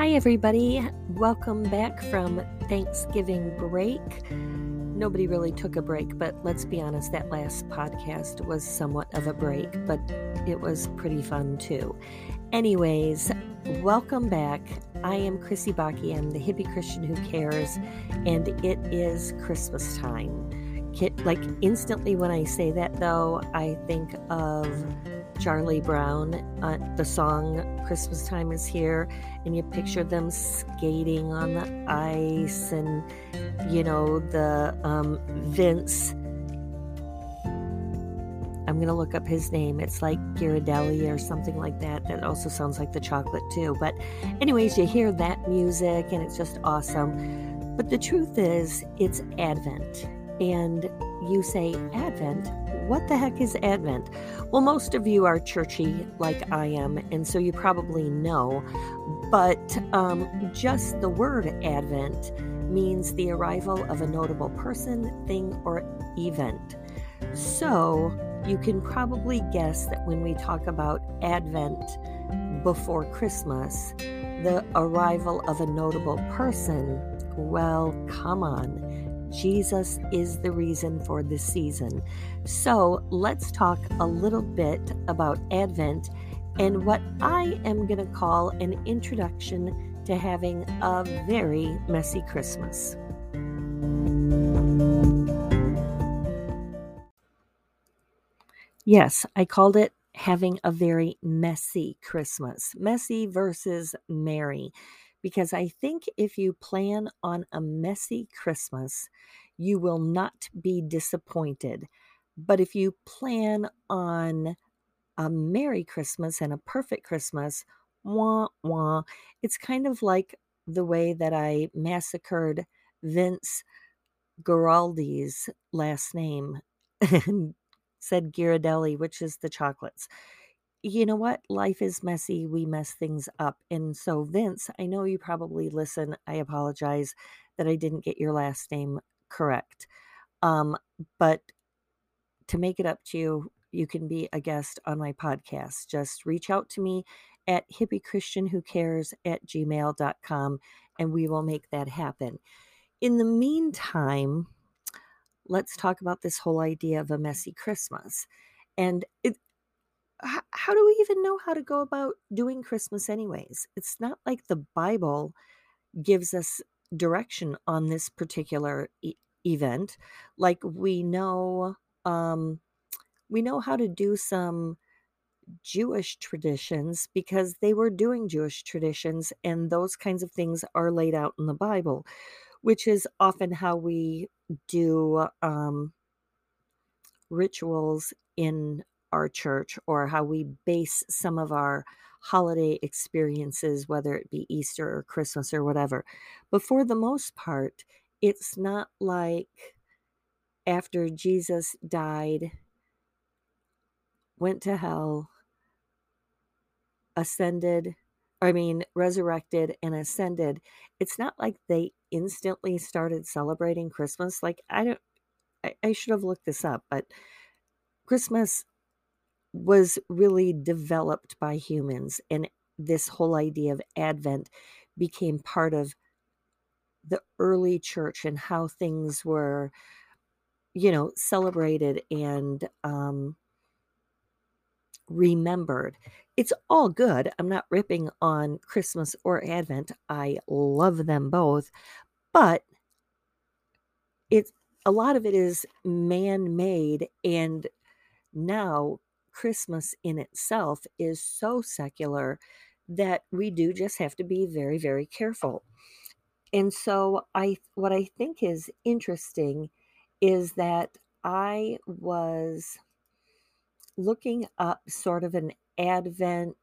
Hi, everybody. Welcome back from Thanksgiving break. Nobody really took a break, but let's be honest, that last podcast was somewhat of a break, but it was pretty fun too. Anyways, welcome back. I am Krissy Bakke. I'm the hippie Christian who cares, and it is Christmas time. Like instantly when I say that, though, I think of Charlie Brown, uh, the song Christmas Time is Here, and you picture them skating on the ice, and you know, the um, Vince. I'm going to look up his name. It's like Ghirardelli or something like that. That also sounds like the chocolate, too. But, anyways, you hear that music and it's just awesome. But the truth is, it's Advent. And you say, Advent? What the heck is Advent? Well, most of you are churchy like I am, and so you probably know. But um, just the word Advent means the arrival of a notable person, thing, or event. So you can probably guess that when we talk about Advent before Christmas, the arrival of a notable person, well, come on. Jesus is the reason for this season. So let's talk a little bit about Advent and what I am going to call an introduction to having a very messy Christmas. Yes, I called it having a very messy Christmas. Messy versus merry because I think if you plan on a messy Christmas, you will not be disappointed. But if you plan on a Merry Christmas and a perfect Christmas, wah wah, it's kind of like the way that I massacred Vince Guaraldi's last name and said Ghirardelli, which is the chocolates you know what? Life is messy. We mess things up. And so, Vince, I know you probably listen. I apologize that I didn't get your last name correct. Um, but to make it up to you, you can be a guest on my podcast. Just reach out to me at hippie at gmail.com and we will make that happen. In the meantime, let's talk about this whole idea of a messy Christmas. And it, how, how do we even know how to go about doing Christmas, anyways? It's not like the Bible gives us direction on this particular e- event. Like we know, um, we know how to do some Jewish traditions because they were doing Jewish traditions, and those kinds of things are laid out in the Bible, which is often how we do um, rituals in our church or how we base some of our holiday experiences, whether it be Easter or Christmas or whatever. But for the most part, it's not like after Jesus died, went to hell, ascended, I mean, resurrected and ascended. It's not like they instantly started celebrating Christmas. Like, I don't, I, I should have looked this up, but Christmas was really developed by humans and this whole idea of advent became part of the early church and how things were you know celebrated and um remembered. It's all good. I'm not ripping on christmas or advent. I love them both but it's a lot of it is man made and now Christmas in itself is so secular that we do just have to be very, very careful. And so I what I think is interesting is that I was looking up sort of an Advent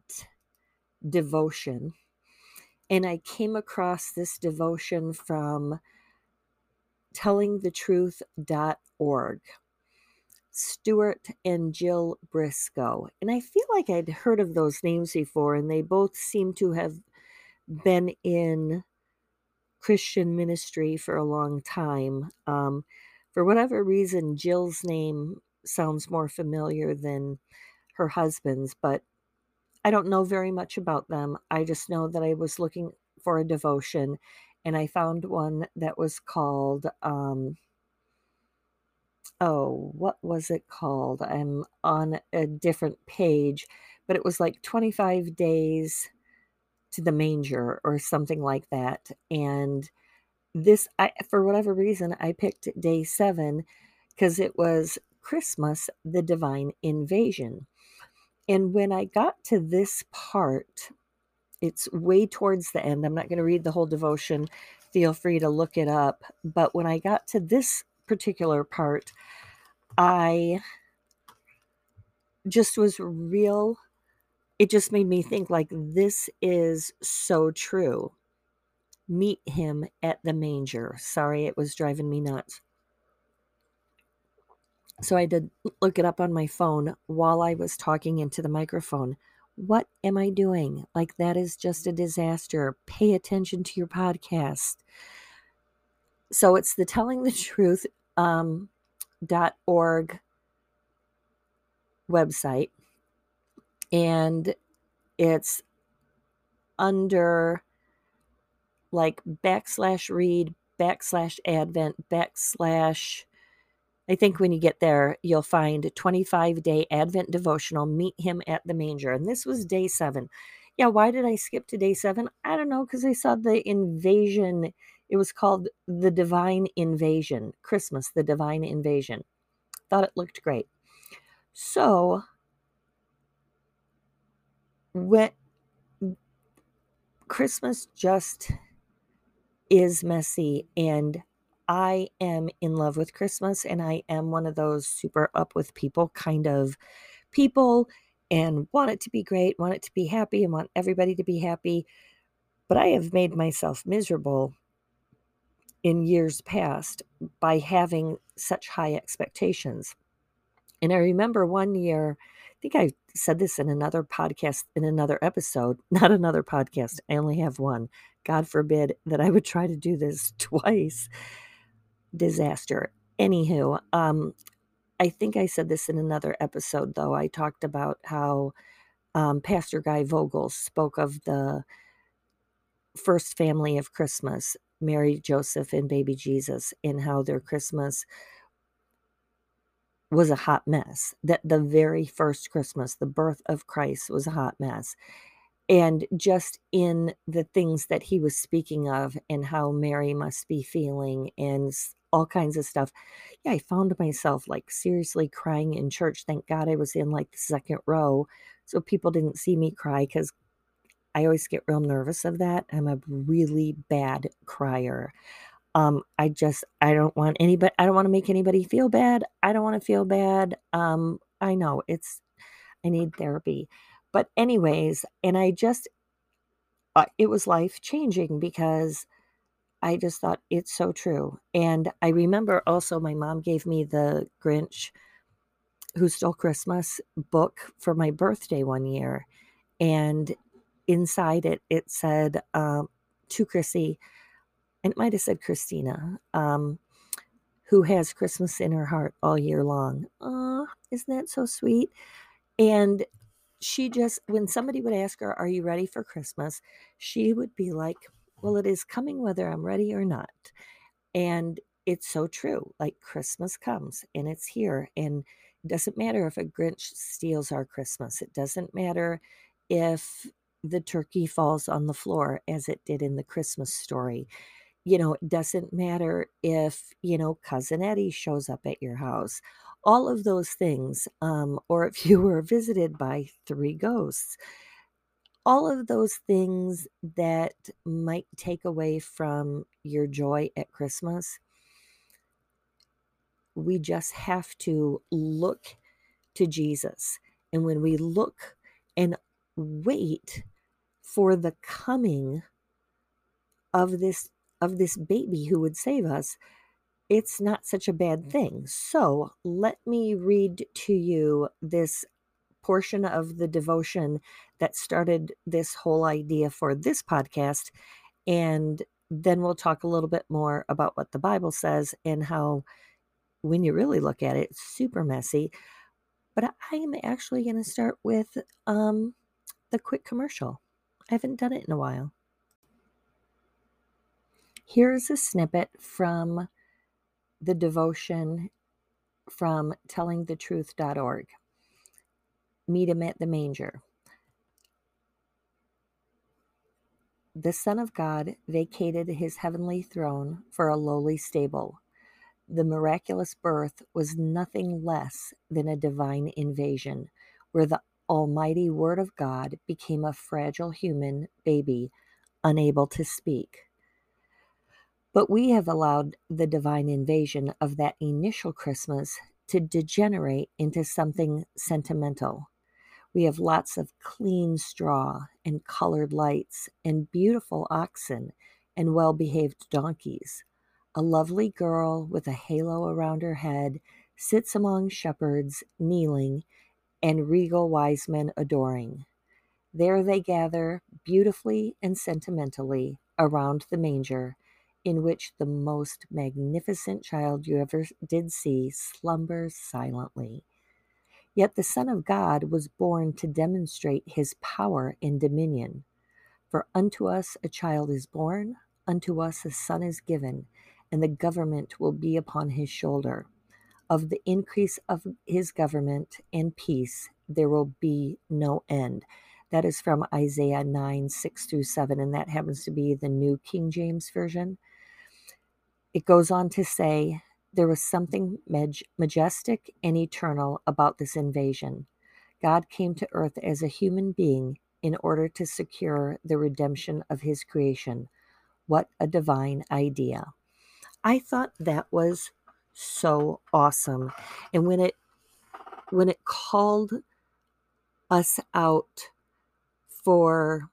devotion and I came across this devotion from tellingthetruth.org. Stuart and Jill Briscoe. And I feel like I'd heard of those names before, and they both seem to have been in Christian ministry for a long time. Um, for whatever reason, Jill's name sounds more familiar than her husband's, but I don't know very much about them. I just know that I was looking for a devotion and I found one that was called, um, oh, what was it called? I'm on a different page, but it was like 25 days to the manger or something like that. And this, I, for whatever reason, I picked day seven because it was Christmas, the divine invasion. And when I got to this part, it's way towards the end. I'm not going to read the whole devotion. Feel free to look it up. But when I got to this particular part, I just was real. It just made me think, like, this is so true. Meet him at the manger. Sorry, it was driving me nuts. So I did look it up on my phone while I was talking into the microphone. What am I doing? Like, that is just a disaster. Pay attention to your podcast. So it's the telling the truth um, dot org website and it's under like backslash read backslash advent backslash I think when you get there, you'll find 25 day Advent devotional, Meet Him at the Manger. And this was day seven. Yeah, why did I skip to day seven? I don't know, because I saw the invasion. It was called The Divine Invasion, Christmas, The Divine Invasion. Thought it looked great. So, when Christmas just is messy and I am in love with Christmas and I am one of those super up with people kind of people and want it to be great, want it to be happy, and want everybody to be happy. But I have made myself miserable in years past by having such high expectations. And I remember one year, I think I said this in another podcast, in another episode, not another podcast. I only have one. God forbid that I would try to do this twice disaster. Anywho, um, I think I said this in another episode, though. I talked about how um, Pastor Guy Vogel spoke of the first family of Christmas, Mary, Joseph, and baby Jesus, and how their Christmas was a hot mess. That the very first Christmas, the birth of Christ, was a hot mess. And just in the things that he was speaking of, and how Mary must be feeling, and all kinds of stuff. Yeah, I found myself like seriously crying in church. Thank God I was in like the second row so people didn't see me cry because I always get real nervous of that. I'm a really bad crier. Um, I just I don't want anybody I don't want to make anybody feel bad. I don't want to feel bad. Um, I know it's I need therapy. But anyways, and I just uh, it was life changing because I just thought it's so true. And I remember also my mom gave me the Grinch Who Stole Christmas book for my birthday one year. And inside it, it said um, to Krissy, and it might have said Christina, um, who has Christmas in her heart all year long. Oh, isn't that so sweet? And she just, when somebody would ask her, Are you ready for Christmas? She would be like, well, it is coming whether I'm ready or not. And it's so true. Like Christmas comes and it's here. And it doesn't matter if a Grinch steals our Christmas. It doesn't matter if the turkey falls on the floor as it did in the Christmas story. You know, it doesn't matter if, you know, cousin Eddie shows up at your house. All of those things, um, or if you were visited by three ghosts all of those things that might take away from your joy at Christmas, we just have to look to Jesus. And when we look and wait for the coming of this of this baby who would save us, it's not such a bad thing. So, let me read to you this portion of the devotion that started this whole idea for this podcast. And then we'll talk a little bit more about what the Bible says and how, when you really look at it, it's super messy. But I am actually going to start with um, the quick commercial. I haven't done it in a while. Here's a snippet from the devotion from tellingthetruth.org. Meet him at the manger. The Son of God vacated his heavenly throne for a lowly stable. The miraculous birth was nothing less than a divine invasion, where the Almighty Word of God became a fragile human baby, unable to speak. But we have allowed the divine invasion of that initial Christmas to degenerate into something sentimental. We have lots of clean straw and colored lights and beautiful oxen and well behaved donkeys. A lovely girl with a halo around her head sits among shepherds kneeling and regal wise men adoring. There they gather beautifully and sentimentally around the manger in which the most magnificent child you ever did see slumbers silently. Yet the Son of God was born to demonstrate his power and dominion. For unto us a child is born, unto us a son is given, and the government will be upon his shoulder. Of the increase of his government and peace there will be no end. That is from Isaiah 9, 6 through 7, and that happens to be the New King James Version. It goes on to say, there was something majestic and eternal about this invasion. God came to earth as a human being in order to secure the redemption of his creation. What a divine idea. I thought that was so awesome. And when it when it called us out for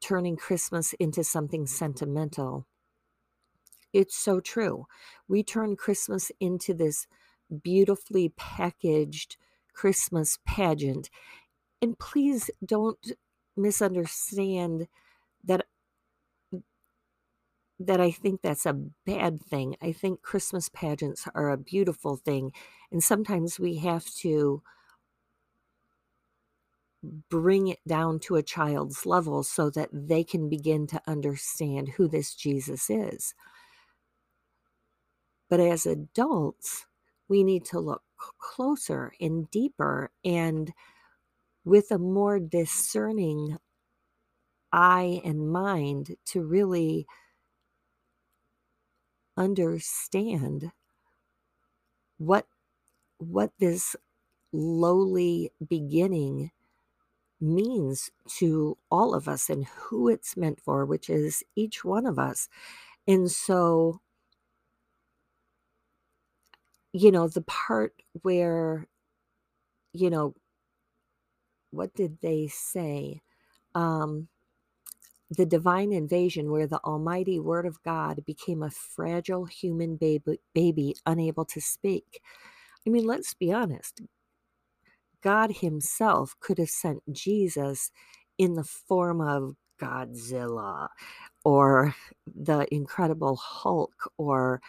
turning Christmas into something sentimental, it's so true. We turn Christmas into this beautifully packaged Christmas pageant. And please don't misunderstand that that I think that's a bad thing. I think Christmas pageants are a beautiful thing and sometimes we have to bring it down to a child's level so that they can begin to understand who this Jesus is. But as adults, we need to look closer and deeper and with a more discerning eye and mind to really understand what what this lowly beginning means to all of us and who it's meant for which is each one of us and so you know, the part where, you know, what did they say? Um, the divine invasion, where the almighty word of God became a fragile human baby, baby unable to speak. I mean, let's be honest. God Himself could have sent Jesus in the form of Godzilla or the Incredible Hulk or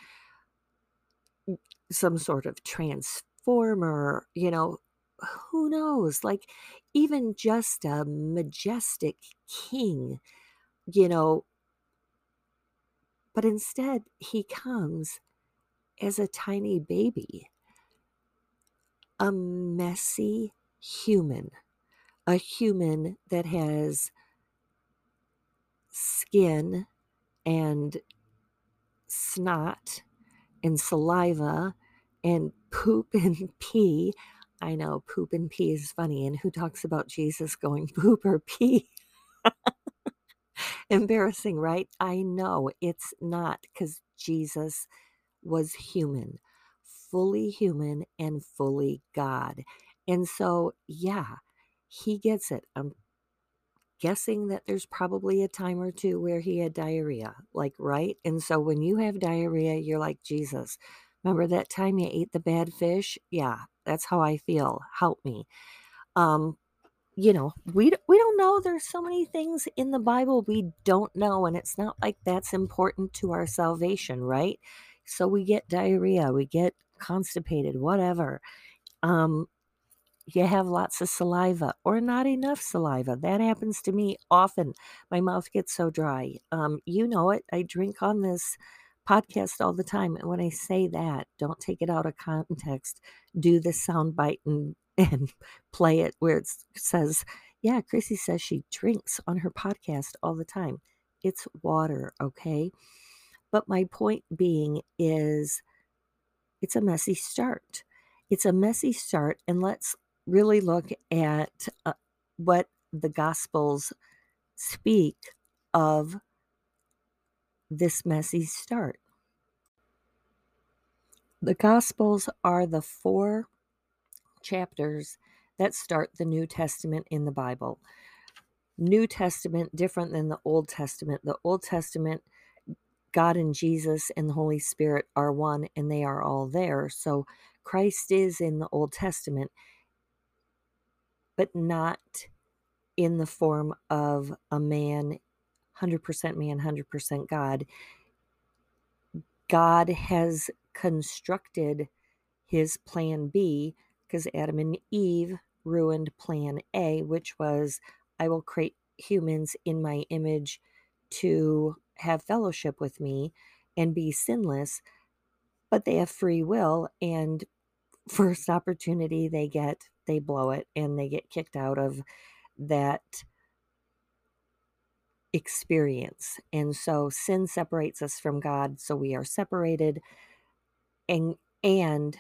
some sort of transformer, you know, who knows? Like, even just a majestic king, you know. But instead, he comes as a tiny baby, a messy human, a human that has skin and snot and saliva and poop and pee. I know poop and pee is funny. And who talks about Jesus going poop or pee? Embarrassing, right? I know it's not because Jesus was human, fully human and fully God. And so, yeah, he gets it. I'm guessing that there's probably a time or two where he had diarrhea, like, right? And so when you have diarrhea, you're like, Jesus, remember that time you ate the bad fish? Yeah, that's how I feel. Help me. Um, you know, we we don't know. There's so many things in the Bible we don't know, and it's not like that's important to our salvation, right? So we get diarrhea, we get constipated, whatever. Um, you have lots of saliva or not enough saliva. That happens to me often. My mouth gets so dry. Um, you know it. I drink on this podcast all the time. And when I say that, don't take it out of context. Do the sound bite and, and play it where it says, Yeah, Krissy says she drinks on her podcast all the time. It's water, okay? But my point being is it's a messy start. It's a messy start. And let's really look at uh, what the Gospels speak of this messy start. The Gospels are the four chapters that start the New Testament in the Bible. New Testament different than the Old Testament. The Old Testament God and Jesus and the Holy Spirit are one and they are all there. So Christ is in the Old Testament, but not in the form of a man, 100% man, 100% God. God has constructed his plan B because Adam and Eve ruined plan A, which was I will create humans in my image to have fellowship with me and be sinless, but they have free will and first opportunity they get, they blow it and they get kicked out of that experience. And so sin separates us from God, so we are separated and and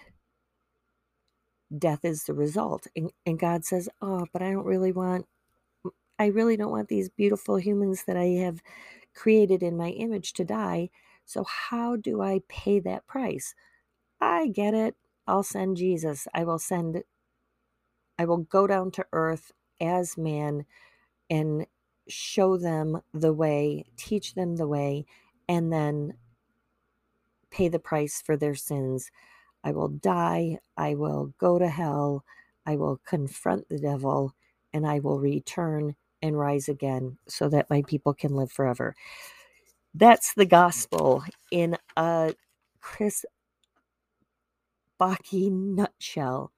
death is the result and, and god says oh but i don't really want i really don't want these beautiful humans that i have created in my image to die so how do i pay that price? I get it. I'll send jesus. I will send i will go down to earth as man and show them the way teach them the way and then pay the price for their sins. I will die. I will go to hell. I will confront the devil and I will return and rise again so that my people can live forever. That's the gospel in a Chris Bakke nutshell.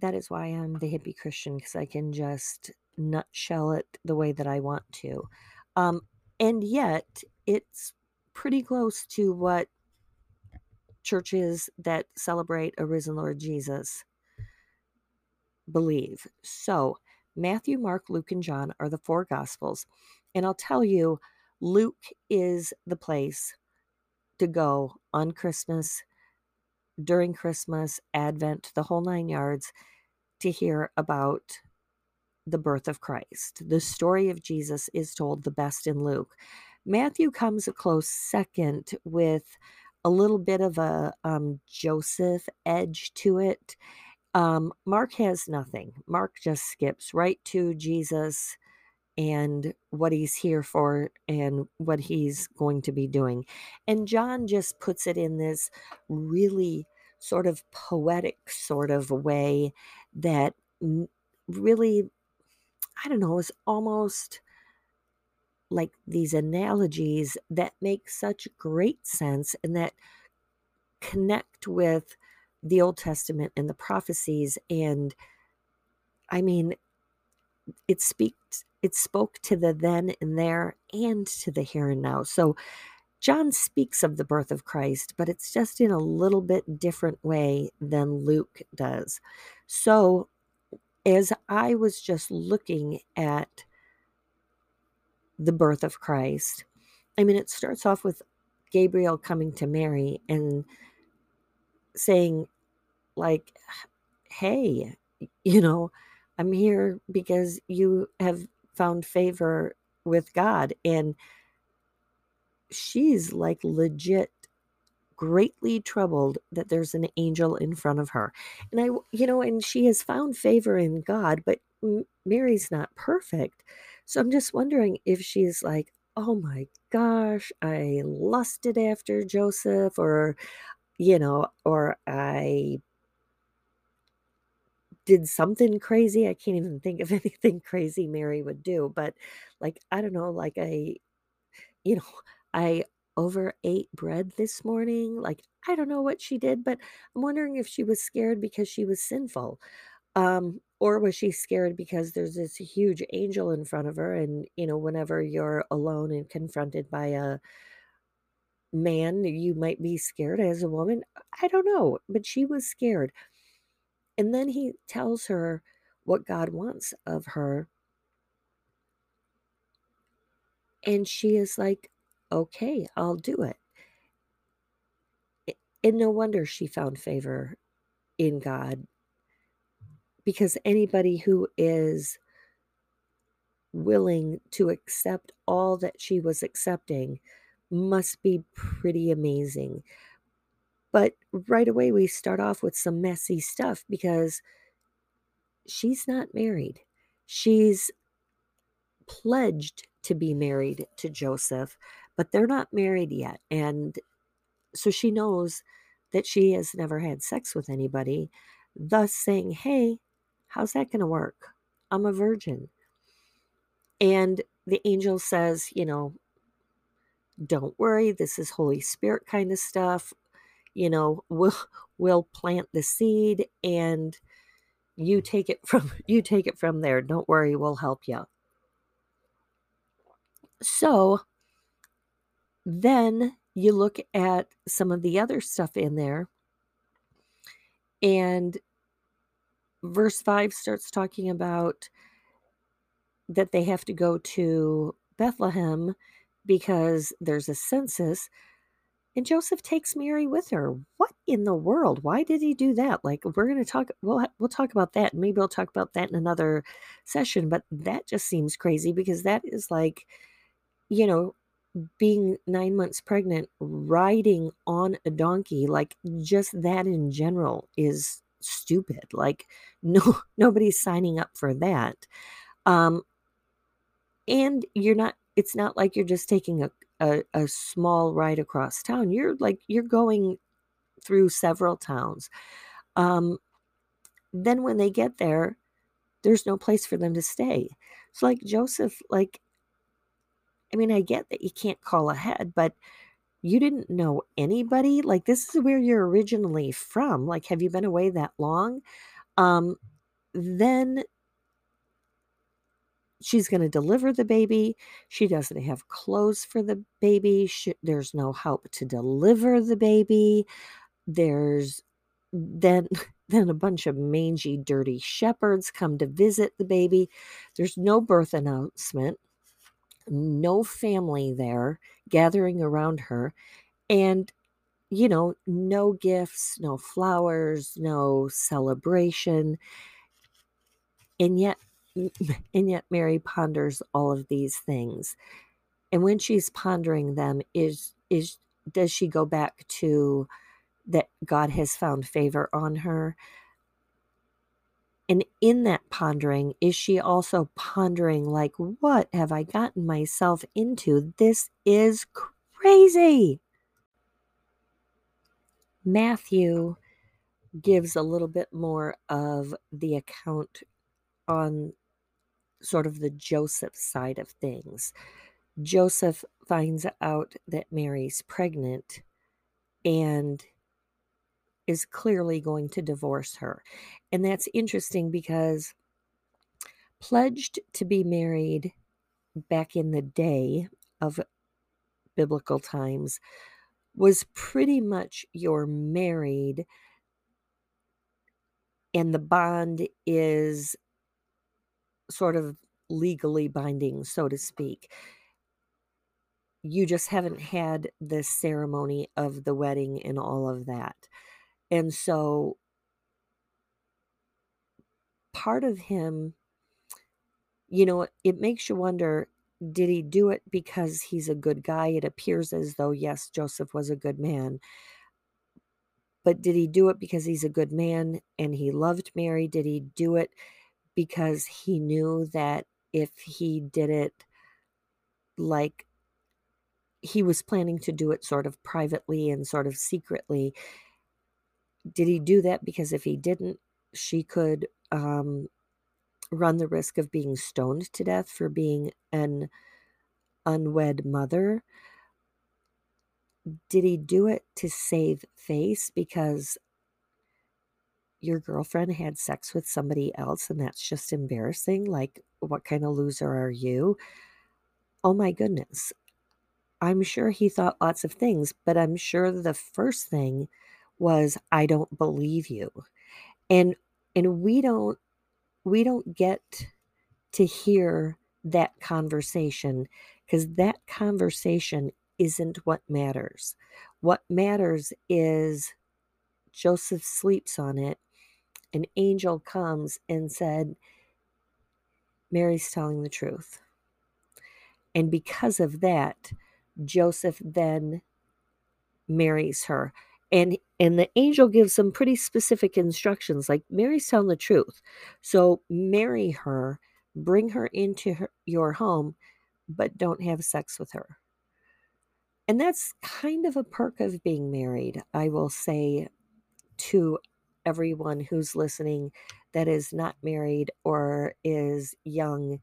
That is why I'm the hippie Christian because I can just nutshell it the way that I want to. Um, and yet, it's pretty close to what churches that celebrate a risen Lord Jesus believe. So, Matthew, Mark, Luke, and John are the four gospels. And I'll tell you, Luke is the place to go on Christmas, during Christmas, Advent, the whole nine yards, to hear about the birth of Christ. The story of Jesus is told the best in Luke. Matthew comes a close second with a little bit of a um, Joseph edge to it. Um, Mark has nothing. Mark just skips right to Jesus and what he's here for and what he's going to be doing. And John just puts it in this really sort of poetic sort of way that really, I don't know, is almost like these analogies that make such great sense and that connect with the Old Testament and the prophecies. And I mean, it speaks it spoke to the then and there and to the here and now. So John speaks of the birth of Christ, but it's just in a little bit different way than Luke does. So as I was just looking at the birth of Christ. I mean, it starts off with Gabriel coming to Mary and saying, like, hey, you know, I'm here because you have found favor with God. And she's like legit greatly troubled that there's an angel in front of her. And I, you know, and she has found favor in God, but Mary's not perfect. So I'm just wondering if she's like, oh my gosh, I lusted after Joseph, or, you know, or I did something crazy. I can't even think of anything crazy Mary would do, but like, I don't know, like I, you know, I overate bread this morning. Like, I don't know what she did, but I'm wondering if she was scared because she was sinful. Um, or was she scared because there's this huge angel in front of her and, you know, whenever you're alone and confronted by a man, you might be scared as a woman. I don't know, but she was scared. And then he tells her what God wants of her. And she is like, okay, I'll do it. And no wonder she found favor in God because anybody who is willing to accept all that she was accepting must be pretty amazing. But right away, we start off with some messy stuff because she's not married. She's pledged to be married to Joseph, but they're not married yet. And so she knows that she has never had sex with anybody, thus saying, Hey, how's that going to work? I'm a virgin. And the angel says, You know, don't worry, this is Holy Spirit kind of stuff. You know, we'll we'll plant the seed and you take it from you take it from there. Don't worry, we'll help you. So then you look at some of the other stuff in there, and verse 5 starts talking about that they have to go to Bethlehem because there's a census. And Joseph takes Mary with her. What in the world? Why did he do that? Like we're going to talk we'll we'll talk about that. Maybe we'll talk about that in another session, but that just seems crazy because that is like you know, being 9 months pregnant riding on a donkey, like just that in general is stupid. Like no nobody's signing up for that. Um and you're not it's not like you're just taking a, a, a small ride across town. You're like you're going through several towns. Um, then when they get there, there's no place for them to stay. So like Joseph, like I mean, I get that you can't call ahead, but you didn't know anybody. Like this is where you're originally from. Like, have you been away that long? Um, then she's going to deliver the baby. She doesn't have clothes for the baby. She, there's no help to deliver the baby. There's then then a bunch of mangy dirty shepherds come to visit the baby. There's no birth announcement. No family there gathering around her and you know, no gifts, no flowers, no celebration. And yet and yet Mary ponders all of these things. And when she's pondering them, is is does she go back to that God has found favor on her? And in that pondering, is she also pondering, like, what have I gotten myself into? This is crazy. Matthew gives a little bit more of the account on sort of the Joseph side of things. Joseph finds out that Mary's pregnant and is clearly going to divorce her. And that's interesting because pledged to be married back in the day of biblical times was pretty much you're married and the bond is sort of legally binding, so to speak. You just haven't had the ceremony of the wedding and all of that. And so part of him, you know, it makes you wonder did he do it because he's a good guy? It appears as though, yes, Joseph was a good man. But did he do it because he's a good man and he loved Mary? Did he do it because he knew that if he did it like he was planning to do it sort of privately and sort of secretly did he do that because if he didn't she could um, run the risk of being stoned to death for being an unwed mother did he do it to save face because your girlfriend had sex with somebody else and that's just embarrassing. Like, what kind of loser are you? Oh my goodness. I'm sure he thought lots of things, but I'm sure the first thing was, I don't believe you. And and we don't we don't get to hear that conversation because that conversation isn't what matters. What matters is Joseph sleeps on it. An angel comes and said, Mary's telling the truth. And because of that, Joseph then marries her. And and the angel gives some pretty specific instructions like Mary's telling the truth. So marry her, bring her into her, your home, but don't have sex with her. And that's kind of a perk of being married, I will say to everyone who's listening that is not married or is young.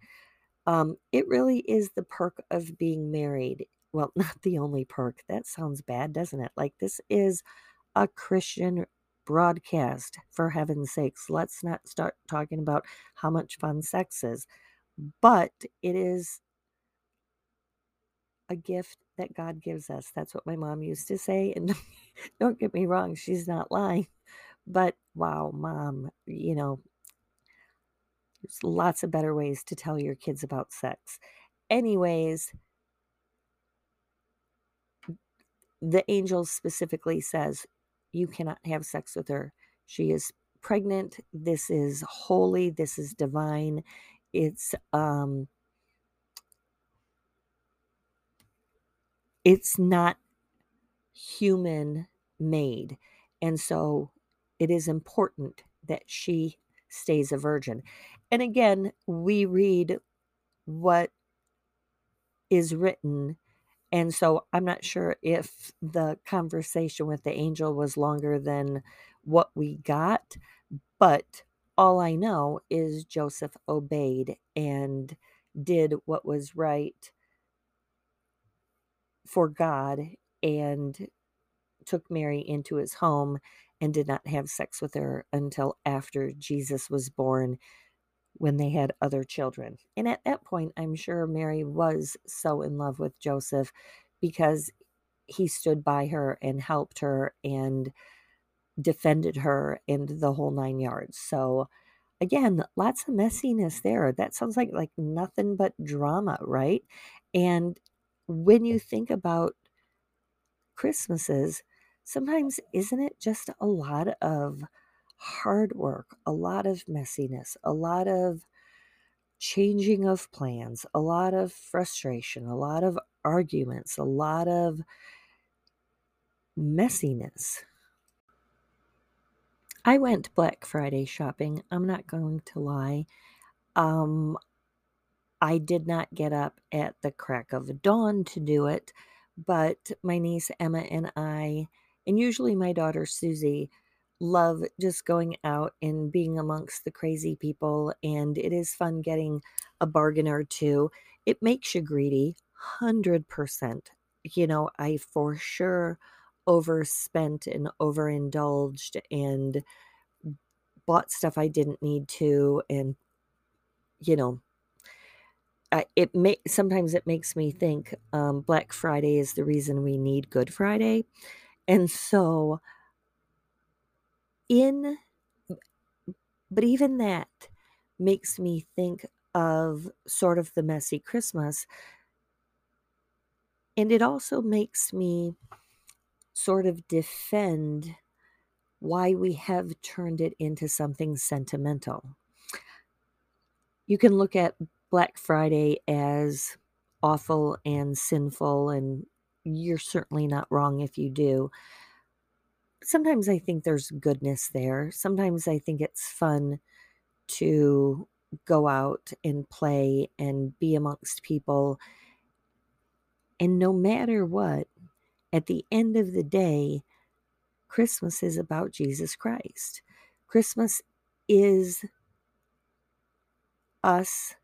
Um, it really is the perk of being married. Well, not the only perk. That sounds bad, doesn't it? Like, this is a Christian broadcast, for heaven's sakes. Let's not start talking about how much fun sex is. But it is a gift that God gives us. That's what my mom used to say. And don't get me wrong, she's not lying. But wow, mom, you know, there's lots of better ways to tell your kids about sex. Anyways, the angel specifically says you cannot have sex with her. She is pregnant. This is holy. This is divine. It's um it's not human made. And so it is important that she stays a virgin. And again, we read what is written. And so I'm not sure if the conversation with the angel was longer than what we got, but all I know is Joseph obeyed and did what was right for God and took Mary into his home and did not have sex with her until after Jesus was born when they had other children. And at that point, I'm sure Mary was so in love with Joseph because he stood by her and helped her and defended her and the whole nine yards. So again, lots of messiness there. That sounds like like nothing but drama, right? And when you think about Christmases, sometimes isn't it just a lot of hard work, a lot of messiness, a lot of changing of plans, a lot of frustration, a lot of arguments, a lot of messiness. I went Black Friday shopping. I'm not going to lie. Um, I did not get up at the crack of dawn to do it, but my niece Emma and I, and usually my daughter Susie, love just going out and being amongst the crazy people. And it is fun getting a bargain or two. It makes you greedy, 100%. You know, I for sure overspent and overindulged and bought stuff I didn't need to. And, you know, it may sometimes it makes me think um, Black Friday is the reason we need Good Friday, and so in but even that makes me think of sort of the messy Christmas. And it also makes me sort of defend why we have turned it into something sentimental. You can look at Black Friday as awful and sinful, and you're certainly not wrong if you do sometimes I think there's goodness there. Sometimes I think it's fun to go out and play and be amongst people. And no matter what, at the end of the day, Christmas is about Jesus Christ. Christmas is us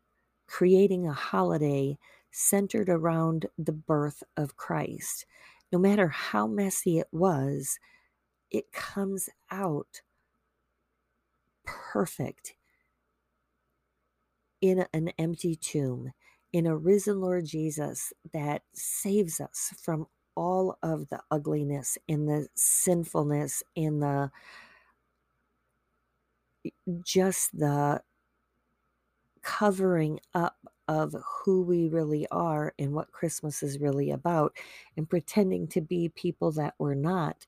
creating a holiday centered around the birth of Christ. No matter how messy it was, it comes out perfect in an empty tomb, in a risen Lord Jesus that saves us from all of the ugliness and the sinfulness and the just the covering up of who we really are and what Christmas is really about and pretending to be people that we're not.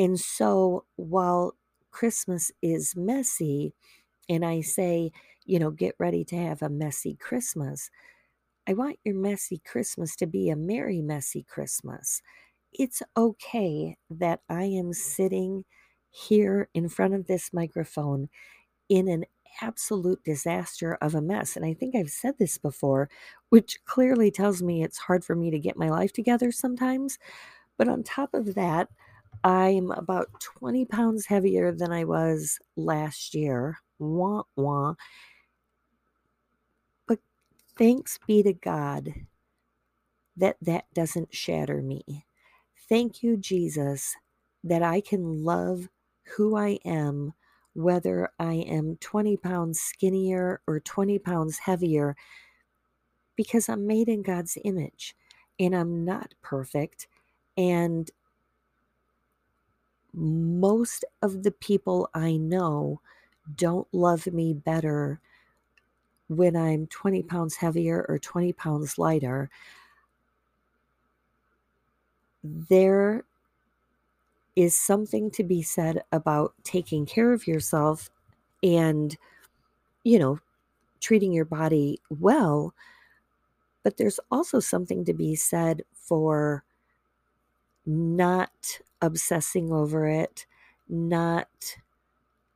And so while Christmas is messy, and I say, you know, get ready to have a messy Christmas, I want your messy Christmas to be a merry, messy Christmas. It's okay that I am sitting here in front of this microphone in an absolute disaster of a mess. And I think I've said this before, which clearly tells me it's hard for me to get my life together sometimes. But on top of that, I'm about 20 pounds heavier than I was last year. Wah, wah. But thanks be to God that that doesn't shatter me. Thank you, Jesus, that I can love who I am, whether I am 20 pounds skinnier or 20 pounds heavier, because I'm made in God's image and I'm not perfect. And most of the people I know don't love me better when I'm 20 pounds heavier or 20 pounds lighter. There is something to be said about taking care of yourself and, you know, treating your body well. But there's also something to be said for not obsessing over it, not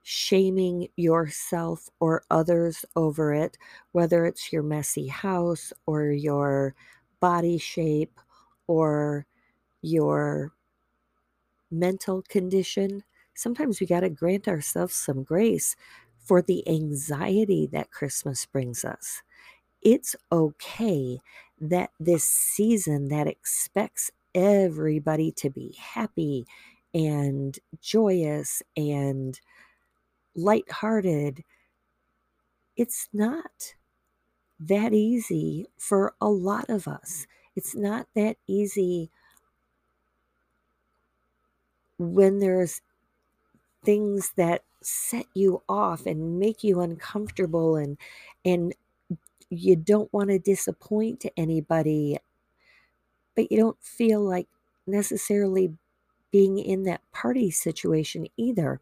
shaming yourself or others over it, whether it's your messy house or your body shape or your mental condition. Sometimes we got to grant ourselves some grace for the anxiety that Christmas brings us. It's okay that this season that expects everybody to be happy and joyous and lighthearted, it's not that easy for a lot of us. It's not that easy when there's things that set you off and make you uncomfortable and and you don't want to disappoint anybody but you don't feel like necessarily being in that party situation either.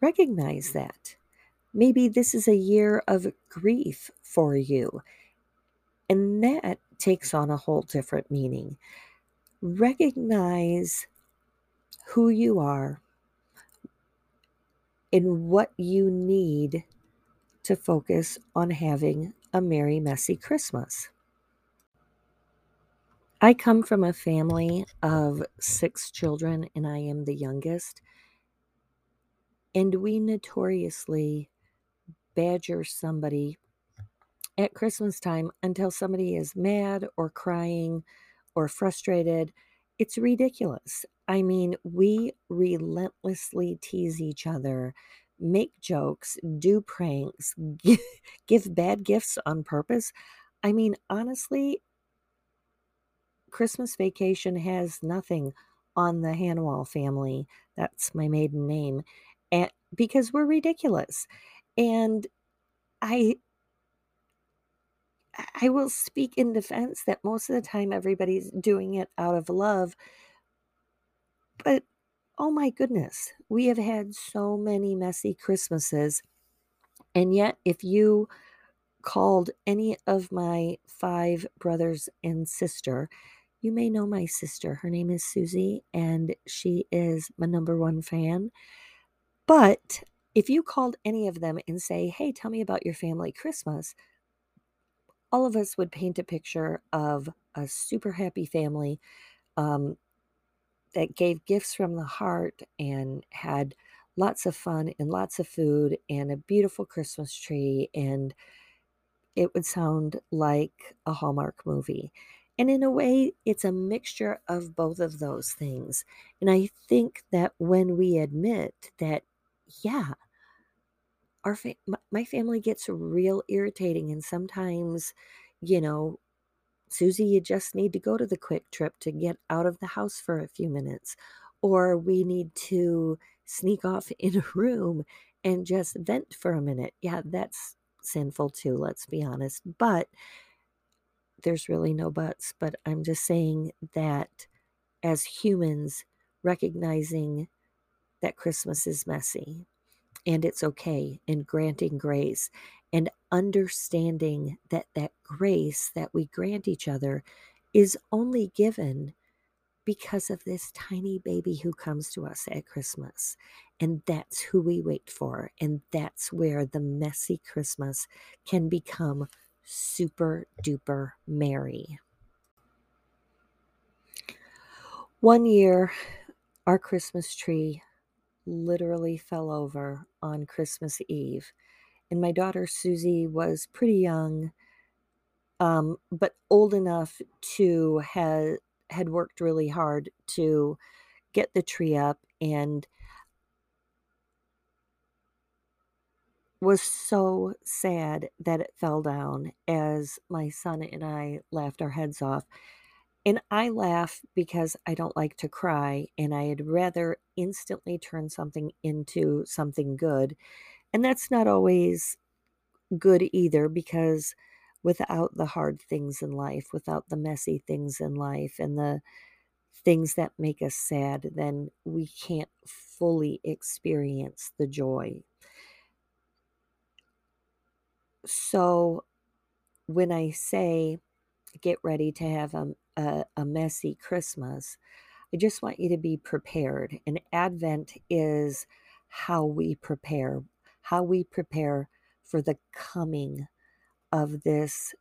Recognize that. Maybe this is a year of grief for you and that takes on a whole different meaning. Recognize who you are and what you need to focus on having a merry, messy Christmas. I come from a family of six children, and I am the youngest. And we notoriously badger somebody at Christmas time until somebody is mad or crying or frustrated. It's ridiculous. I mean, we relentlessly tease each other, make jokes, do pranks, give bad gifts on purpose. I mean, honestly, Christmas Vacation has nothing on the Hanwell family. That's my maiden name. And because we're ridiculous. And I I will speak in defense that most of the time everybody's doing it out of love. But oh my goodness, we have had so many messy Christmases. And yet, if you called any of my five brothers and sister, you may know my sister. Her name is Susie, and she is my number one fan. But if you called any of them and say, Hey, tell me about your family Christmas, all of us would paint a picture of a super happy family um, that gave gifts from the heart and had lots of fun and lots of food and a beautiful Christmas tree. And it would sound like a Hallmark movie. And in a way, it's a mixture of both of those things. And I think that when we admit that, yeah, our fa- my family gets real irritating, and sometimes, you know, Susie, you just need to go to the QuikTrip to get out of the house for a few minutes. Or we need to sneak off in a room and just vent for a minute. Yeah, that's sinful too, let's be honest. But there's really no buts. But I'm just saying that as humans, recognizing that Christmas is messy and it's okay and granting grace and understanding that that grace that we grant each other is only given because of this tiny baby who comes to us at Christmas. And that's who we wait for. And that's where the messy Christmas can become super duper merry. One year, our Christmas tree literally fell over on Christmas Eve and my daughter Susie was pretty young, um, but old enough to have had worked really hard to get the tree up and was so sad that it fell down as my son and I laughed our heads off. And I laugh because I don't like to cry and I'd rather instantly turn something into something good and that's not always good either because without the hard things in life, without the messy things in life, and the things that make us sad, then we can't fully experience the joy. So when I say get ready to have a, a, a, messy Christmas, I just want you to be prepared. And Advent is how we prepare how we prepare for the coming of this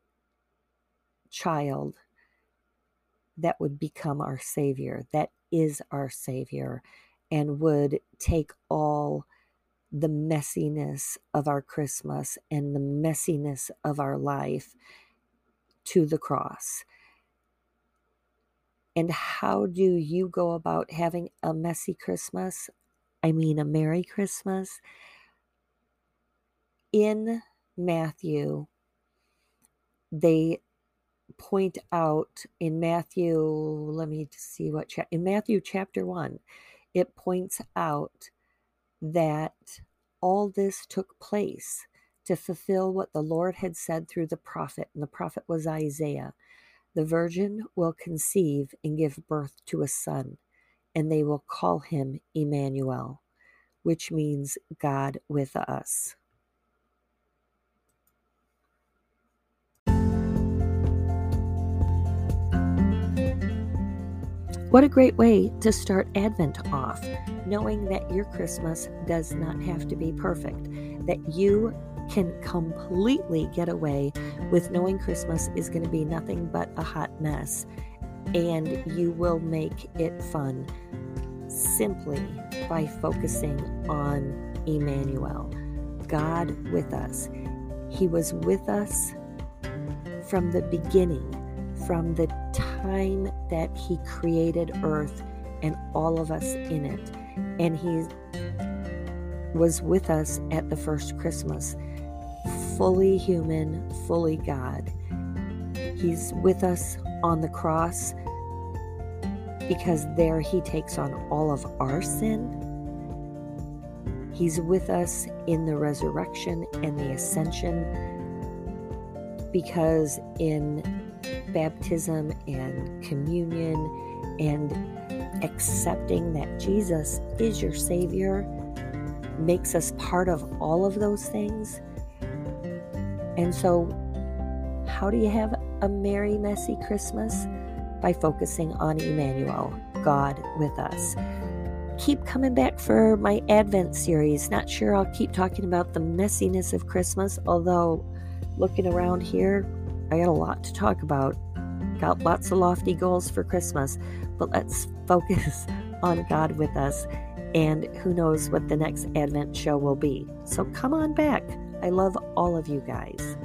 child that would become our Savior, that is our Savior, and would take all the messiness of our Christmas and the messiness of our life to the cross. And how do you go about having a messy Christmas? I mean, a Merry Christmas in Matthew, they point out in Matthew, let me see what, cha- in Matthew chapter 1, it points out that all this took place to fulfill what the Lord had said through the prophet, and the prophet was Isaiah. The virgin will conceive and give birth to a son, and they will call him Emmanuel, which means God with us. What a great way to start Advent off, knowing that your Christmas does not have to be perfect, that you can completely get away with knowing Christmas is going to be nothing but a hot mess, and you will make it fun simply by focusing on Emmanuel, God with us. He was with us from the beginning from the time that He created earth and all of us in it. And He was with us at the first Christmas, fully human, fully God. He's with us on the cross because there He takes on all of our sin. He's with us in the resurrection and the ascension because in baptism and communion and accepting that Jesus is your Savior makes us part of all of those things. And so, how do you have a merry, messy Christmas? By focusing on Emmanuel, God with us. Keep coming back for my Advent series. Not sure I'll keep talking about the messiness of Christmas, although looking around here, I got a lot to talk about. Got lots of lofty goals for Christmas, but let's focus on God with us. And who knows what the next Advent show will be. So come on back. I love all of you guys.